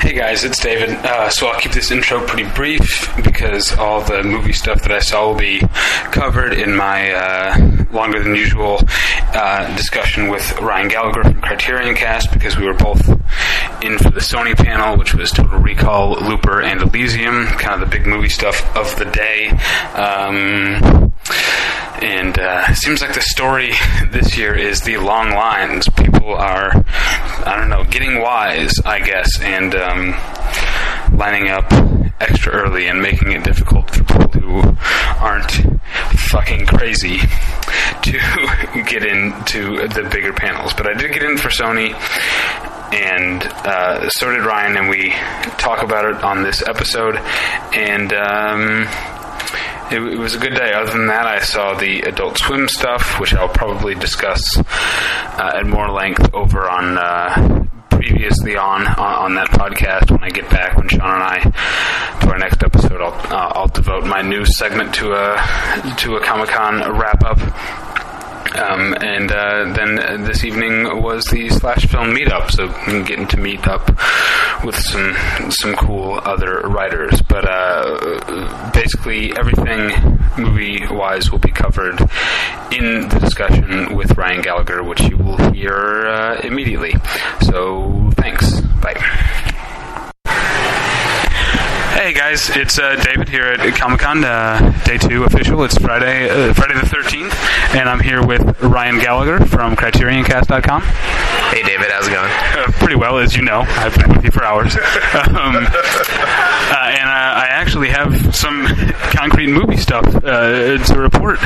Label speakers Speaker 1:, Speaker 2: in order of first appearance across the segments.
Speaker 1: Hey guys, it's David. Uh, so I'll keep this intro pretty brief because all the movie stuff that I saw will be covered in my uh, longer than usual uh, discussion with Ryan Gallagher from Criterion Cast because we were both in for the Sony panel, which was Total Recall, Looper, and Elysium, kind of the big movie stuff of the day. Um, and uh, it seems like the story this year is the long lines. People are, I don't know, getting wise, I guess, and um, lining up extra early and making it difficult for people who aren't fucking crazy to get into the bigger panels. But I did get in for Sony, and uh, so did Ryan, and we talk about it on this episode. And um, it, it, was a good day. Other than that, I saw the Adult Swim stuff, which I'll probably discuss uh, at more length over on. Uh, previously on, on, on that podcast when I get back when Sean and I to our next episode I'll uh, I'll devote my new segment to a to a Comic Con wrap up um, and uh, then this evening was the Slash Film meetup, so getting to meet up with some some cool other writers. But uh, basically, everything movie wise will be covered in the discussion with Ryan Gallagher, which you will hear uh, immediately. So thanks. Bye. Hey guys, it's uh, David here at Comic Con, uh, day two official. It's Friday, uh, Friday the thirteenth, and I'm here with Ryan Gallagher from CriterionCast.com.
Speaker 2: Hey David, how's it going?
Speaker 1: Uh, pretty well, as you know. I've been with you for hours, um, uh, and uh, I actually have some concrete movie stuff to report,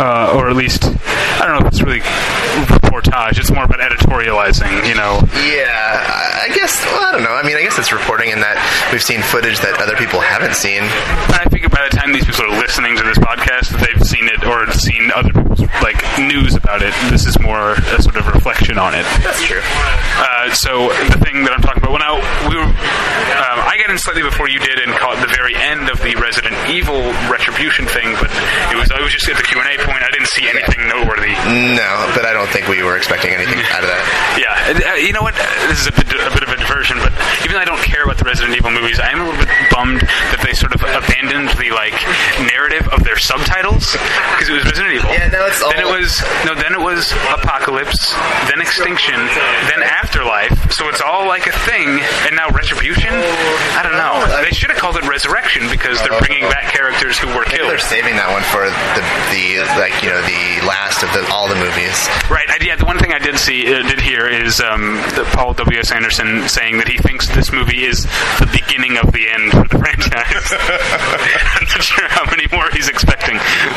Speaker 1: or at least I don't know if it's really reportage. It's more about editorializing, you know.
Speaker 2: Yeah, I guess. Well, I don't know. I mean, I guess it's reporting in that we've seen footage that other people haven't seen.
Speaker 1: I figure by the time these people are listening to this podcast, they've seen it or seen other people's like news about it. This is more a sort of reflection on it.
Speaker 2: That's true.
Speaker 1: Uh, so the thing that I'm talking about, well, now we were, um, I got in slightly before you did and caught the very end of the Resident Evil retribution thing, but it was I was just at the Q and A point. I didn't see anything noteworthy.
Speaker 2: No, but I don't think we were expecting anything out of that.
Speaker 1: Yeah, uh, you know what? This is a bit, a bit of a diversion, but even though I don't care about the Resident Evil movies, I am a little bit bummed that they sort of abandoned the like narrative of their subtitles because it was Resident Evil.
Speaker 2: Yeah, no, it's all.
Speaker 1: Then it was no, then it was Apocalypse, then Extinction, then Afterlife. So it's all like a thing, and now Retribution. I don't know. They should have called it Resurrection because they're bringing back characters who were killed.
Speaker 2: they're saving that one for the the like you know the last of the, all the movies.
Speaker 1: Right. I, yeah. The one thing I did see, uh, did hear, is um, the Paul W. S. Anderson saying that he thinks this movie is the beginning of the end for the franchise. I'm not sure how many more he's expecting,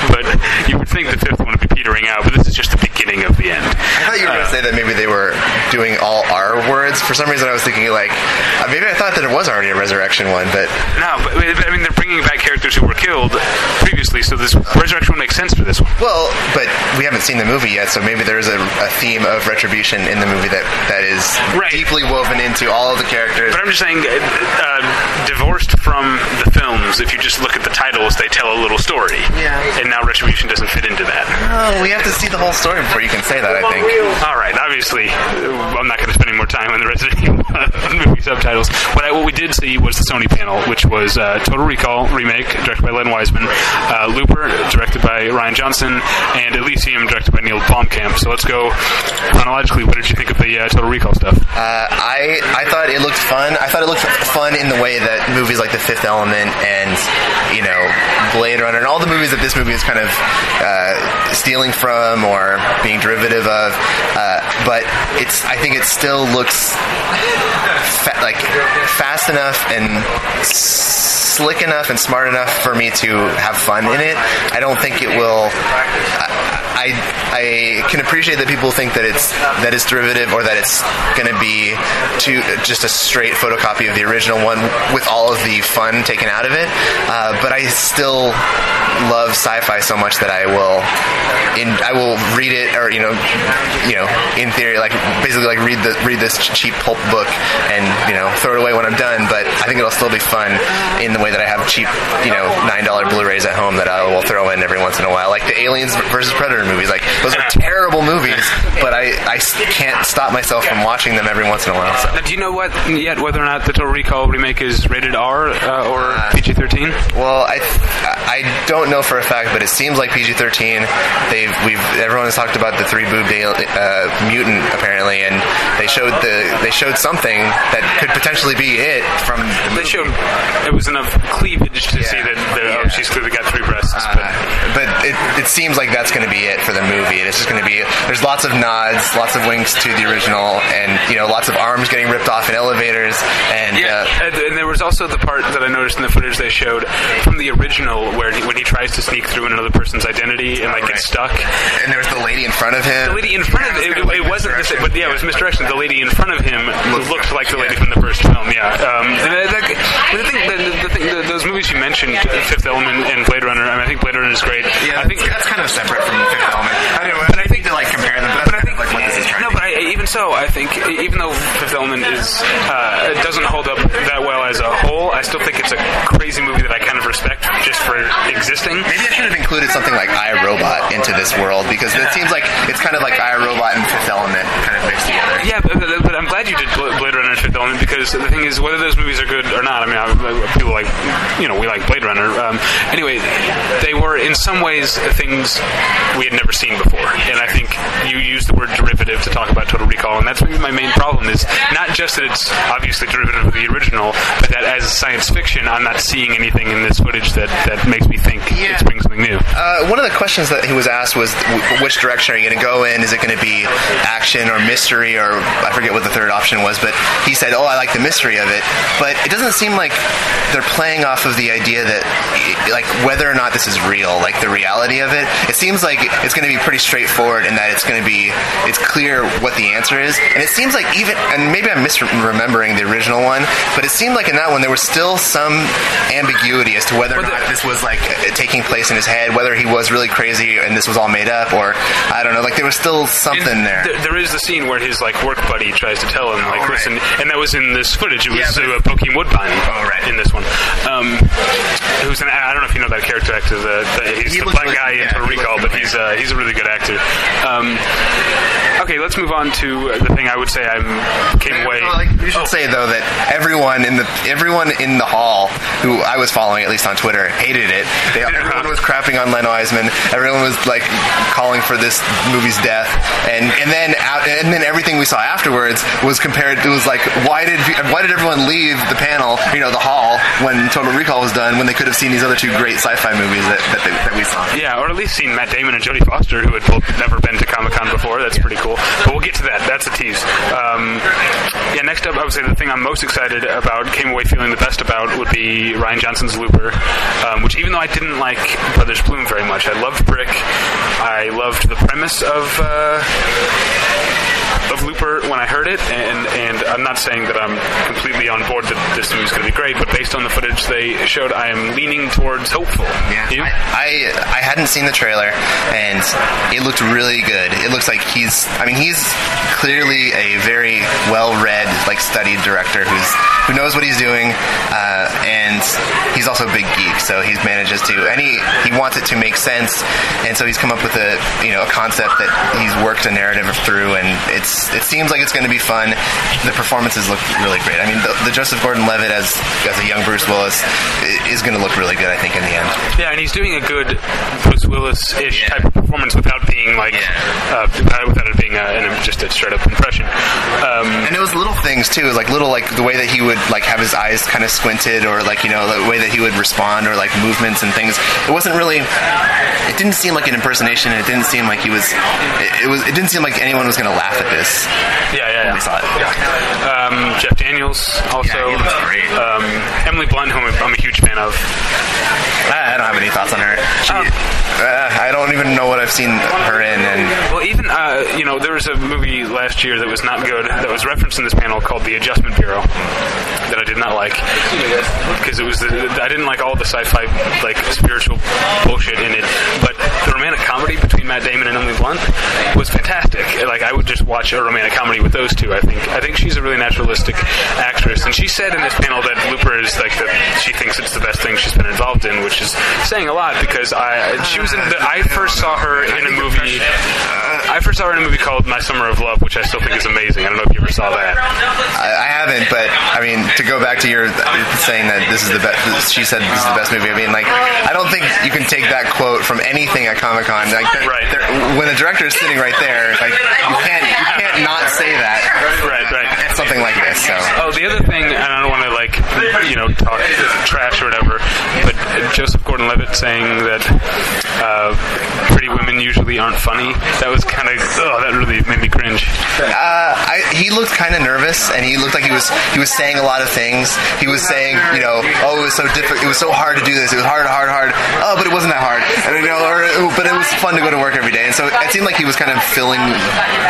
Speaker 1: but you would think the fifth one would be petering out. But this is just the beginning of the end.
Speaker 2: I thought you were going to
Speaker 1: Uh,
Speaker 2: say that maybe they were doing all R words. For some reason, I was thinking like uh, maybe I thought that it was already a resurrection one, but
Speaker 1: No, but but, I mean they're bringing back characters who were killed previously, so this resurrection would make sense for this one.
Speaker 2: well, but we haven't seen the movie yet, so maybe there's a, a theme of retribution in the movie that that is
Speaker 1: Right.
Speaker 2: deeply woven into all of the characters.
Speaker 1: But I'm just saying, uh, uh, divorced from the films, if you just look at the titles, they tell a little story.
Speaker 2: Yeah.
Speaker 1: And now Retribution doesn't fit into that.
Speaker 2: Oh, we have to see the whole story before you can say that. I think.
Speaker 1: All right, obviously, I'm not going to spend any more time on the Resident Evil movie subtitles. What, I, what we did see was the Sony panel, which was uh, Total Recall remake, directed by Len Wiseman, uh, Looper, directed by Rian Johnson, and Elysium, directed by Neil Blomkamp. So let's go chronologically. What did you think of the uh, Total Recall stuff?
Speaker 2: Uh, I I thought it looked fun. I thought it looked fun in the way that movies like The Fifth Element and you know Blade Runner and all the movies that this movie is kind of uh, stealing from or being derivative of. Uh, but it's I think it still looks fa- like fast enough and slick enough and smart enough for me to have fun in it. I don't think it will. I I can appreciate that people think that it's that it's derivative or that it's going to be to just a straight photocopy of the original one with all of the fun taken out of it. Uh, but I still love sci-fi so much that I will in I will read it or you know you know in theory like basically like read the read this cheap pulp book and you know throw it away when I'm done. But I think it'll still be fun in the way that I have cheap, you know, nine dollar Blu-rays at home that I will throw in every once in a while, like the Aliens versus Predator movies. Like those are terrible movies, but I, I can't stop myself from watching them every once in a while. So.
Speaker 1: Now, do you know what yet whether or not the Total Recall remake is rated R uh, or
Speaker 2: Uh,
Speaker 1: PG-13?
Speaker 2: Well, I I don't know for a fact, but it seems like PG-13. They've we've everyone has talked about the three boobed uh, mutant apparently, and they showed the they showed something that could potentially be it from. The
Speaker 1: They showed it was enough cleavage to see that, that oh, she's clearly got three breasts.
Speaker 2: Uh,
Speaker 1: but
Speaker 2: but it, it seems like that's going to be it for the movie. It's just going to be there's lots of nods, lots of winks to the original, and you know lots of arms getting ripped off in elevators, and
Speaker 1: Yeah,
Speaker 2: uh,
Speaker 1: and, and there was also the part that I noticed in the footage they showed from the original where he, when he tries to sneak through another person's identity and like gets stuck.
Speaker 2: and there was the lady in front of him.
Speaker 1: The lady in front of it, it, it wasn't this, but yeah, it was misdirection. The lady in front of him looked like the lady from the first film. Yeah, um, and that, that, the thing, the, the thing, the, those movies you mentioned, Fifth Element and Blade Runner. I, mean, I think Blade Runner is great. Yeah, I think
Speaker 2: that's kind of separate from Fifth Element. I mean, but I think to like compare them,
Speaker 1: But I think
Speaker 2: like what this is trying
Speaker 1: no, but I, even so, I think even though Fifth Element is uh, it doesn't hold up that well as a whole, I still think it's a crazy movie that I kind of respect just for existing.
Speaker 2: Maybe I should have included something like iRobot into this world because it seems like it's kind of like iRobot and Fifth Element kind of mixed together.
Speaker 1: Yeah, but, but, but I'm glad you did Blade Runner Element because the thing is, whether those movies are good or not, I mean, I, people like, you know, we like Blade Runner. Um, anyway, they were in some ways things we had never seen before, and I think you used the word derivative to talk about Total Recall, and that's my main problem is not just that it's obviously derivative of the original, but that as science fiction, I'm not seeing anything in this footage that, that makes me think
Speaker 2: Yeah.
Speaker 1: it's.
Speaker 2: Uh, one of the questions that he was asked was, w- which direction are you going to go in? Is it going to be action or mystery, or I forget what the third option was, but he said, "Oh, I like the mystery of it." But it doesn't seem like they're playing off of the idea that, like, whether or not this is real, like the reality of it. It seems like it's going to be pretty straightforward in that it's going to be, it's clear what the answer is, and it seems like even, and maybe I'm misremembering the original one, but it seemed like in that one there was still some ambiguity as to whether or not this was like taking place in his head, whether he was really crazy and this was all made up, or I don't know. Like there was still something
Speaker 1: And
Speaker 2: there.
Speaker 1: th- there is the scene where his like work buddy tries to tell him, like,
Speaker 2: Oh, right.
Speaker 1: listen, and that was in this footage. It was
Speaker 2: Yeah,
Speaker 1: uh, Woodbine.
Speaker 2: Oh, right.
Speaker 1: In this one, um, who's an I don't know if you know that character actor. The, the he's
Speaker 2: He
Speaker 1: the black
Speaker 2: like-
Speaker 1: guy in
Speaker 2: yeah, he looks
Speaker 1: Recall, but he's uh, he's a really good actor. Um, okay, let's move on to the thing I would say I'm came away.
Speaker 2: Well, like, you should say though that everyone in the everyone in the hall who I was following at least on Twitter hated it. They, everyone was crapping on Len Wiseman. Everyone was like calling for this movie's death, and and then out, and then everything we saw afterwards was compared. It was like why did why did everyone leave the panel, you know, the hall when Total Recall was done when they could have seen these other two great sci-fi movies that that, they, that we saw.
Speaker 1: Yeah, or at least seen Matt Damon and Jodie Foster, who had both never been to Comic Con before. That's pretty cool. But we'll get to that. That's a tease. Um, yeah, next up, I would say the thing I'm most excited about, came away feeling the best about, would be Rian Johnson's Looper, um, which even though I didn't like Brothers Bloom very much, I loved Brick. I loved the premise of. Uh, of Looper when I heard it, and and I'm not saying that I'm completely on board that this movie's going to be great, but based on the footage they showed, I am leaning towards hopeful. You?
Speaker 2: I, I I hadn't seen the trailer, and it looked really good. It looks like he's. I mean, he's clearly a very well-read, like studied director who's who knows what he's doing, uh, and he's also a big geek. So he manages to, and he he wants it to make sense, and so he's come up with a you know a concept that he's worked a narrative through, and it's it seems like it's going to be fun. The performances look really great. I mean, the, the Joseph Gordon-Levitt as as a young Bruce Willis is going to look really good. I think in the end.
Speaker 1: Yeah, and he's doing a good Bruce Willis-ish type of performance without being like, uh, without it being just a straight up impression. Um,
Speaker 2: And it was little things too, like little like the way that he would like have his eyes kind of squinted, or like you know the way that he would respond, or like movements and things. It wasn't really. It didn't seem like an impersonation. It didn't seem like he was. It, it was. It didn't seem like anyone was going to laugh at this.
Speaker 1: Yeah, yeah, yeah.
Speaker 2: We saw.
Speaker 1: Um, Jeff Daniels also.
Speaker 2: Yeah, he looks great.
Speaker 1: Um, Emily Blunt, whom I'm a huge fan of.
Speaker 2: I, I don't have any thoughts on her. She,
Speaker 1: Um,
Speaker 2: uh, I don't even know what I've seen her in, and
Speaker 1: Well, even uh, you know, there was a movie last year that was not good that was referenced in this panel called The Adjustment Bureau that I did not like because it was the, I didn't like all the sci-fi like spiritual bullshit in it. But romantic comedy between Matt Damon and Emily Blunt was fantastic. Like I would just watch a romantic comedy with those two. I think I think she's a really naturalistic actress, and she said in this panel that Looper is like the she thinks it's the best thing she's been involved in, which is saying a lot because I she was in the, I first saw her in a movie. I first in a movie called My Summer of Love, which I still think is amazing. I don't know if you ever saw that.
Speaker 2: I, I haven't, but I mean, to go back to your saying that this is the best, she said this is the best movie. I mean, like, I don't think you can take that quote from anything at Comic Con. Like,
Speaker 1: Right.
Speaker 2: when the director is sitting right there, like, you can't, you can't not say that.
Speaker 1: Right, right.
Speaker 2: Something like this. So.
Speaker 1: Oh, the other thing, and I don't want to like, you know, talk trash or whatever, but Joseph Gordon-Levitt saying that uh, pretty women usually aren't funny. That was kind of, oh, that really made me cringe.
Speaker 2: Uh, I, he looked kind of nervous, and he looked like he was he was saying a lot of things. He was saying, you know, oh, it was so difficult. It was so hard to do this. It was hard, hard, hard. Oh, but it wasn't that hard. And you know, or, but it was fun to go to work every day. And so it seemed like he was kind of filling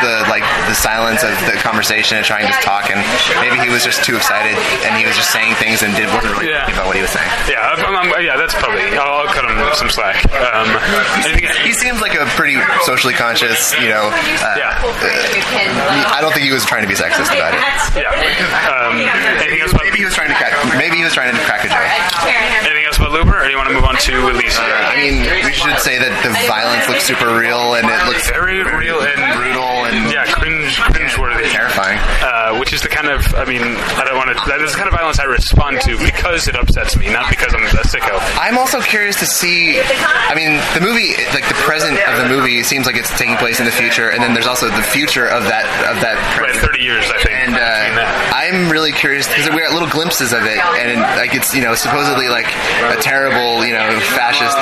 Speaker 2: the like the silence of the conversation and trying to talk. And maybe he was just too excited, and he was just saying things and did wasn't really
Speaker 1: Yeah.
Speaker 2: thinking about what he was saying.
Speaker 1: Yeah, I'm, I'm, yeah, that's probably. I'll, I'll cut him some slack. Um, anything,
Speaker 2: He seems like a pretty socially conscious, you know. Uh,
Speaker 1: yeah,
Speaker 2: I don't think he was trying to be sexist about it.
Speaker 1: yeah. Um, anything else about
Speaker 2: Maybe he was trying to crack. Maybe he was trying to crack a joke.
Speaker 1: anything else about Looper, or do you want to move on to Elysia?
Speaker 2: I mean, we should say that the violence looks super real and it looks
Speaker 1: Very real and
Speaker 2: brutal and
Speaker 1: yeah, cringe, cringe-worthy.
Speaker 2: terrifying.
Speaker 1: Uh, which is the kind of, I mean, I don't want to. That is the kind of violence I respond to because it upsets me, not because I'm a sicko.
Speaker 2: I'm also curious to see. I mean, the movie, like the present of the movie, seems like it's taking place in the future, and then there's also the future of that of that
Speaker 1: Right,
Speaker 2: present.
Speaker 1: 30 years, I think.
Speaker 2: And uh. I'm really curious because we got little glimpses of it, and like it's you know supposedly like a terrible you know fascist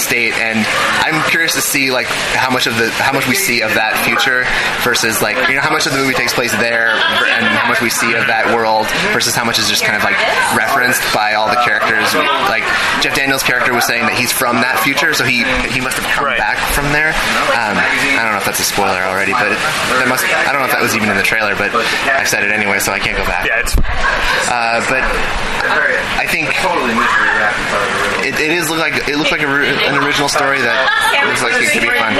Speaker 2: state, and I'm curious to see like how much of the how much we see of that future versus like you know how much of the movie takes place there and how much we see of that world versus how much is just kind of like referenced by all the characters. Like Jeff Daniels' character was saying that he's from that future, so he he must have come
Speaker 1: Right.
Speaker 2: back from there. Um, I don't know if that's a spoiler already, but must. I don't know if that was even in the trailer, but I said it anyway, so I can't go back.
Speaker 1: yeah, it's
Speaker 2: Uh, but I think it, it is look like it looks like a, an original story that looks like it could be fun.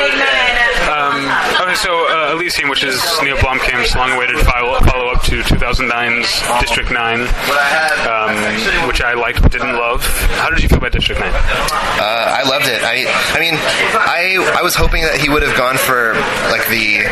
Speaker 1: Um, okay, so uh, Elysium, which is Neil Blomkamp's long-awaited follow- follow-up to 2009's District 9, um, which I liked but didn't love. How did you feel about District 9?
Speaker 2: Uh, I loved it. I I mean, I I was hoping that he would have gone for like the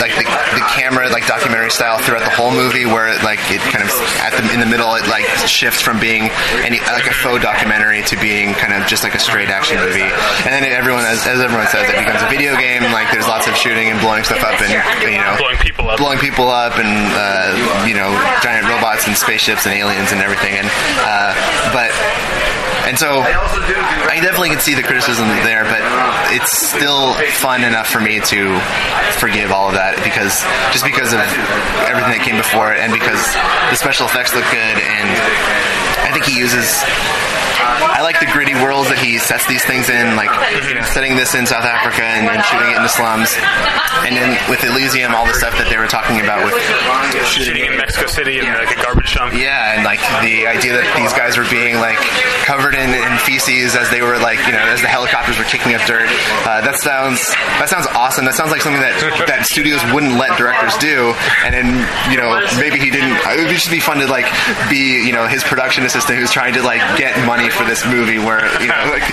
Speaker 2: like the, the camera like documentary style throughout the whole movie, where it, like it kind of at the in the middle it like shifts from being any like a faux documentary to being kind of just like a straight action movie, and then everyone as, as everyone says it becomes a video game. Like there's lots of shooting and blowing stuff up and you know
Speaker 1: Blowing people up.
Speaker 2: blowing people up and uh, you know giant robots and spaceships and aliens and everything and uh, but and so I definitely can see the criticism there but it's still fun enough for me to forgive all of that because just because of everything that came before it and because the special effects look good and I think he uses I like the gritty worlds that he sets these things in, like you know, setting this in South Africa and, and shooting it in the slums, and then with Elysium, all the stuff that they were talking about with
Speaker 1: Shooting in Mexico City in like a garbage dump.
Speaker 2: yeah, and like the idea that these guys were being like covered in, in feces as they were like you know as the helicopters were kicking up dirt. Uh, that sounds that sounds awesome. That sounds like something that that studios wouldn't let directors do. And then you know maybe he didn't. It would just be fun to like be you know his production assistant who's trying to like get money for this movie where you know like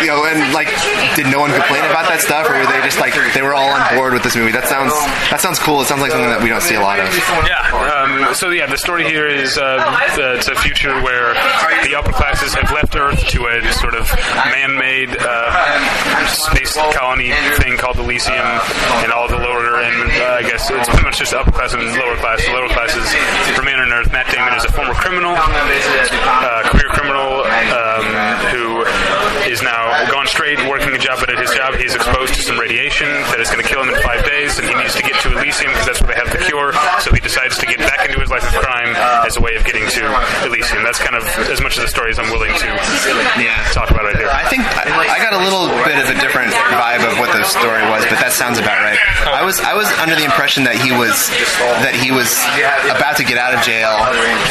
Speaker 2: you know and like did no one complain about that stuff or were they just like they were all on board with this movie? That sounds that sounds cool. It sounds like something that we don't see a lot of.
Speaker 1: Yeah. Um, so yeah, the story here is uh, it's a future where the upper classes have left Earth to a sort of man-made uh, space colony thing called Elysium, and all the lower and uh, I guess it's pretty much just upper class and lower class. The lower classes remain on Earth. Matt Damon is a former criminal, uh, career criminal um, who is now gone straight, working a job, but at his job he's exposed to some radiation that is going to kill him in five days, and he needs to get to Elysium because that's where they have the cure. So he decides to get back into his life of crime as a way of getting to Elysium. That's kind of as much of the story as I'm willing to
Speaker 2: Yeah.
Speaker 1: talk about right here.
Speaker 2: I think I, I got a little bit of a different vibe of what the story was, but that sounds about right. I was I was under the impression that he was that he was about to get out of jail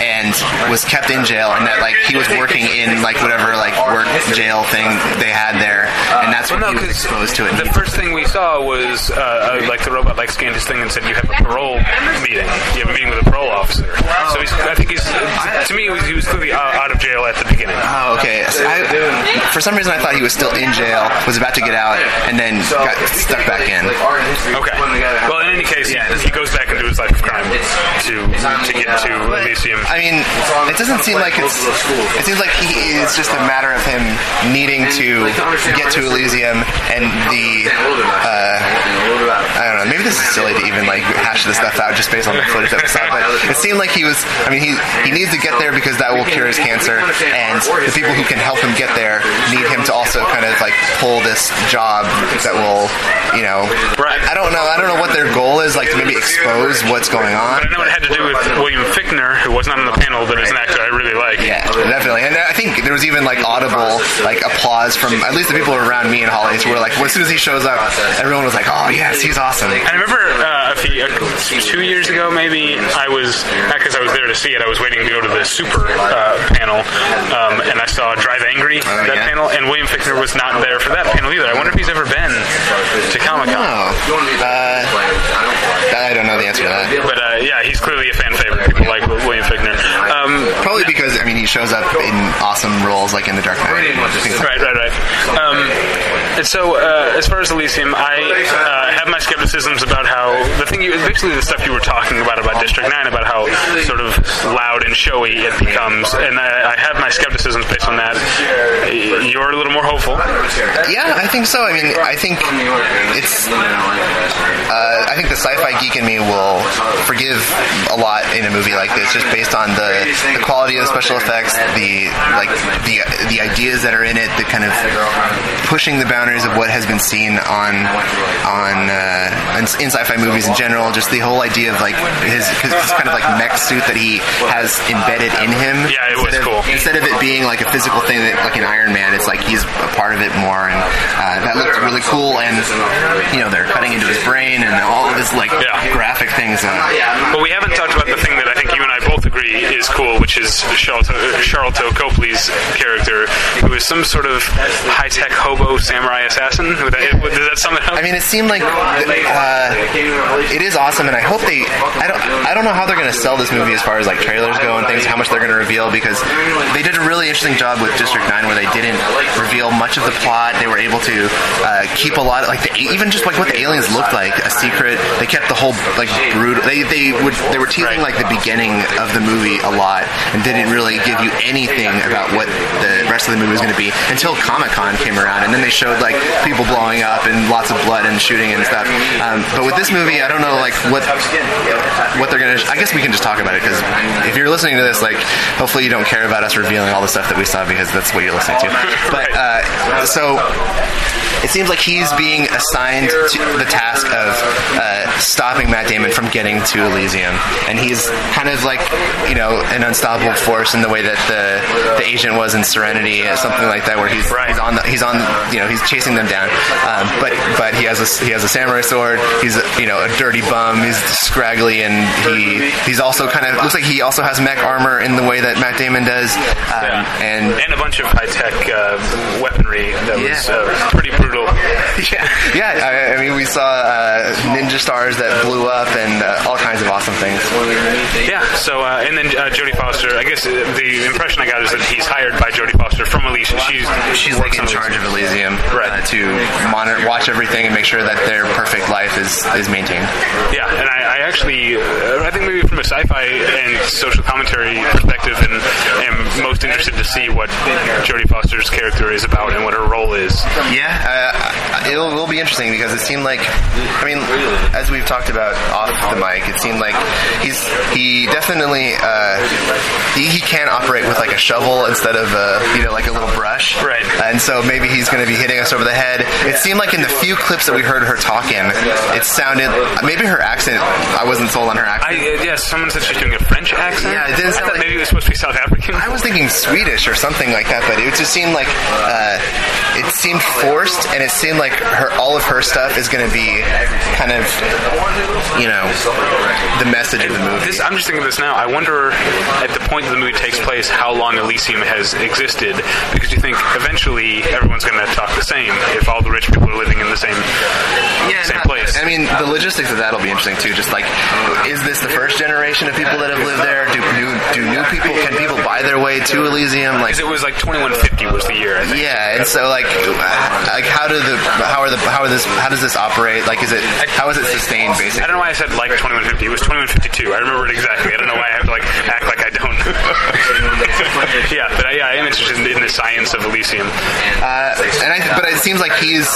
Speaker 2: and was kept in jail, and that like he was working in like whatever like work jail thing they had there, and that's when
Speaker 1: Well, no,
Speaker 2: he was exposed to it.
Speaker 1: the first thing we saw was uh, uh, like the robot like scanned his thing and said you have a parole meeting. You have a meeting with a parole officer. So he's, I think he's to me he was, he was clearly out out of jail at the beginning.
Speaker 2: Oh, okay. So I, for some reason, I thought he was still in jail, was about to get out, and then got stuck back in.
Speaker 1: Okay. Well, in any case, yeah, he goes back into his life of crime to to get to Elysium.
Speaker 2: I mean, it doesn't seem like it's. It seems like he it's just a matter of him needing to get to Elysium and the. Uh, I don't know. Maybe this is silly to even like hash this stuff out just based on the footage that we saw, but it seemed like he was. I mean, he he needs to get there because that will cure his cancer, and the people who can help him get there need him to also kind of like pull this job that will, you know.
Speaker 1: Right.
Speaker 2: I don't know. I don't know what their goal is, like to maybe expose what's going on.
Speaker 1: But I know it had to do with William Fichtner, who was not on the panel, but is an actor I really like.
Speaker 2: Yeah, definitely. And I think there was even like audible like applause from at least the people around me and Holly who were like, well, as soon as he shows up, everyone was like, oh yes, he's awesome.
Speaker 1: I remember uh, a few, uh, two years ago, maybe I was not because I was there to see it. I was waiting to go to the super uh, panel, um, and I saw Drive Angry that
Speaker 2: yeah?
Speaker 1: panel, and William Fichtner was not there for that panel either. I wonder if he's ever been to Comic Con.
Speaker 2: Oh, uh, I don't know the answer to that.
Speaker 1: But uh, yeah, he's clearly a fan favorite. People like William Fichtner. Um,
Speaker 2: Probably because I mean he shows up in awesome roles like in The Dark Knight.
Speaker 1: Right, right, right. Um, and so, uh, as far as Elysium, I uh, have my skepticisms about how the thing, you, basically the stuff you were talking about about District Nine, about how sort of loud and showy it becomes, and I, I have my skepticisms based on that. You're a little more hopeful.
Speaker 2: Yeah, I think so. I mean, I think it's. Uh, I think the sci-fi geek in me will forgive a lot in a movie like this, just based on the, the quality of the special effects, the like the the ideas that are in it, the kind of pushing the boundaries of what has been seen on on uh, in, in sci-fi movies in general. Just the whole idea of like his, his kind of like mech suit that he has embedded in him.
Speaker 1: Yeah, it was
Speaker 2: Instead of-
Speaker 1: cool.
Speaker 2: Instead of it being like a physical thing that like an Iron Man, it's like he's a part of it more, and uh, that looked really cool. And you know they're cutting into his brain and all of his like
Speaker 1: Yeah.
Speaker 2: graphic things.
Speaker 1: But we haven't talked about the thing that I think you and I both agree is cool, which is Sharlto, Sharlto Copley's character, who is some sort of high-tech hobo samurai assassin. Would that, does that sum it up?
Speaker 2: I mean, it seemed like uh, it is awesome, and I hope they. I don't. I don't know how they're going to sell this movie as far as like trailers go and things. How much they're going to reveal because they did a really interesting job with District Nine where they didn't reveal much of the plot. They were able to uh, keep a lot of like the, even just like what the aliens looked like a secret. They kept the whole like brutal. They they would they were teasing like the beginning of the movie a lot and didn't really give you anything about what the rest of the movie was going to be until Comic Con came around, and then they showed like people blowing up and lots of blood and shooting and stuff. Um, but with this movie, I don't know like what what they're gonna. I guess we can just talk about it because if you're listening to this, like hopefully you don't care about us revealing all the stuff that we saw because that's what you're listening to. But uh, so it seems like he's being assigned to the task of uh, stopping Matt Damon from getting to Elysium, and he's kind of like you know an unstoppable force in the way that the the agent was in Serenity, or something like that, where he's he's on the, he's on you know he's chasing them down, um, but but he has a he has a samurai sword. He's you know a dirty bum. He's scraggly, and he he's also kind of looks like he also has mech armor in the way that Matt Damon does, um, and
Speaker 1: and a bunch of high tech uh, weaponry that was
Speaker 2: Yeah.
Speaker 1: uh, pretty brutal.
Speaker 2: yeah, yeah. I, I mean, we saw uh, ninja stars that blew up and uh, all kinds of awesome things.
Speaker 1: Yeah. So uh, and then uh, Jodie Foster. I guess uh, the impression I got is that he's hired by Jodie Foster from Elysium. She's
Speaker 2: She's like in charge of Elysium,
Speaker 1: Right.
Speaker 2: uh, to monitor, watch everything, and make sure that their perfect life is is maintained.
Speaker 1: Yeah, and I, I actually, uh, I think maybe from a sci-fi and social commentary perspective, and am most interested to see what Jodie Foster's character is about and what her role is.
Speaker 2: Yeah, uh, it will be interesting because it seemed like, I mean, as we've talked about off the mic, it seemed like he's he definitely uh, he, he can operate with like a shovel instead of a, you know like a little brush.
Speaker 1: Right.
Speaker 2: And so maybe he's going to be hitting us over the head. It seemed like in the few clips that we heard her talking, it sounded maybe her accent. I wasn't sold on her accent.
Speaker 1: uh, yes, someone said she's doing a French accent.
Speaker 2: Yeah, it didn't
Speaker 1: I
Speaker 2: sound like-
Speaker 1: maybe it it supposed to be South African?
Speaker 2: I was thinking Swedish or something like that, but it just seemed like uh, it seemed forced, and it seemed like her all of her stuff is going to be kind of, you know, the message of the movie.
Speaker 1: This, I'm just thinking of this now. I wonder, at the point that the movie takes place, how long Elysium has existed, because you think eventually everyone's going to talk the same if all the rich people are living in the same same place.
Speaker 2: I mean, the logistics of that'll be interesting too. Just like, is this the first generation of people that have lived there? Do new do new people can people buy their way to Elysium? Like,
Speaker 1: Because it was like 2150 was the year, I think.
Speaker 2: yeah, and so like, like how do the how are the how are this how does this operate? Like, is it how is it sustained? Basically, I
Speaker 1: don't know why I said like 2150. It was 2152. I remember it exactly. I don't know why I have to like act like I don't. yeah, but I, yeah, I am interested in, in the science of Elysium.
Speaker 2: Uh, and I, but it seems like he's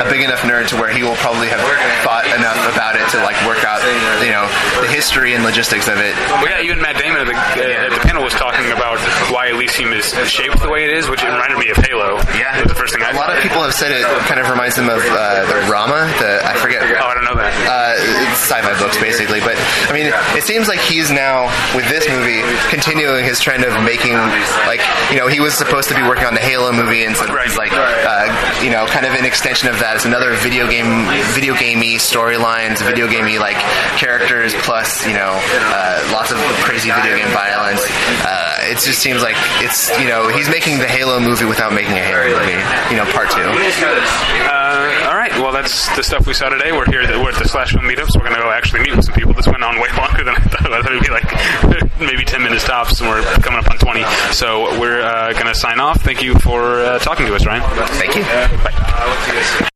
Speaker 2: a big enough nerd to where he will probably have thought enough about it to like work out, you know, the history and logistics of it.
Speaker 1: Well, yeah, even Matt Damon at the, uh, at the panel was talking about why Elysium is shaped the way it is, which it reminded me of Halo.
Speaker 2: Yeah,
Speaker 1: was the first thing I
Speaker 2: a lot of people have said it kind of reminds them of uh, the Rama. The I forget.
Speaker 1: Oh, I don't know that.
Speaker 2: Uh, sci-fi books basically, but I mean, it seems like he's now with this movie continuing his trend of making like you know he was supposed to be working on the Halo movie, and so
Speaker 1: Right.
Speaker 2: he's like uh, you know kind of an extension of that. It's another video game, video gamey storylines, video gamey like characters plus you know uh, lots of crazy video game violence. Uh, it just seems like it's you know he's making the Halo movie without making a Halo movie. You know, part two.
Speaker 1: Uh, all right. Well, that's the stuff we saw today. We're here. We're at the Slash Film Meetup, so we're going to go actually meet with some people. This went on way longer than I thought. I thought it'd be like maybe 10 minutes tops, and we're coming up on 20. So we're uh, going to sign off. Thank you for uh, talking to us, Ryan.
Speaker 2: Thank you.
Speaker 1: Bye.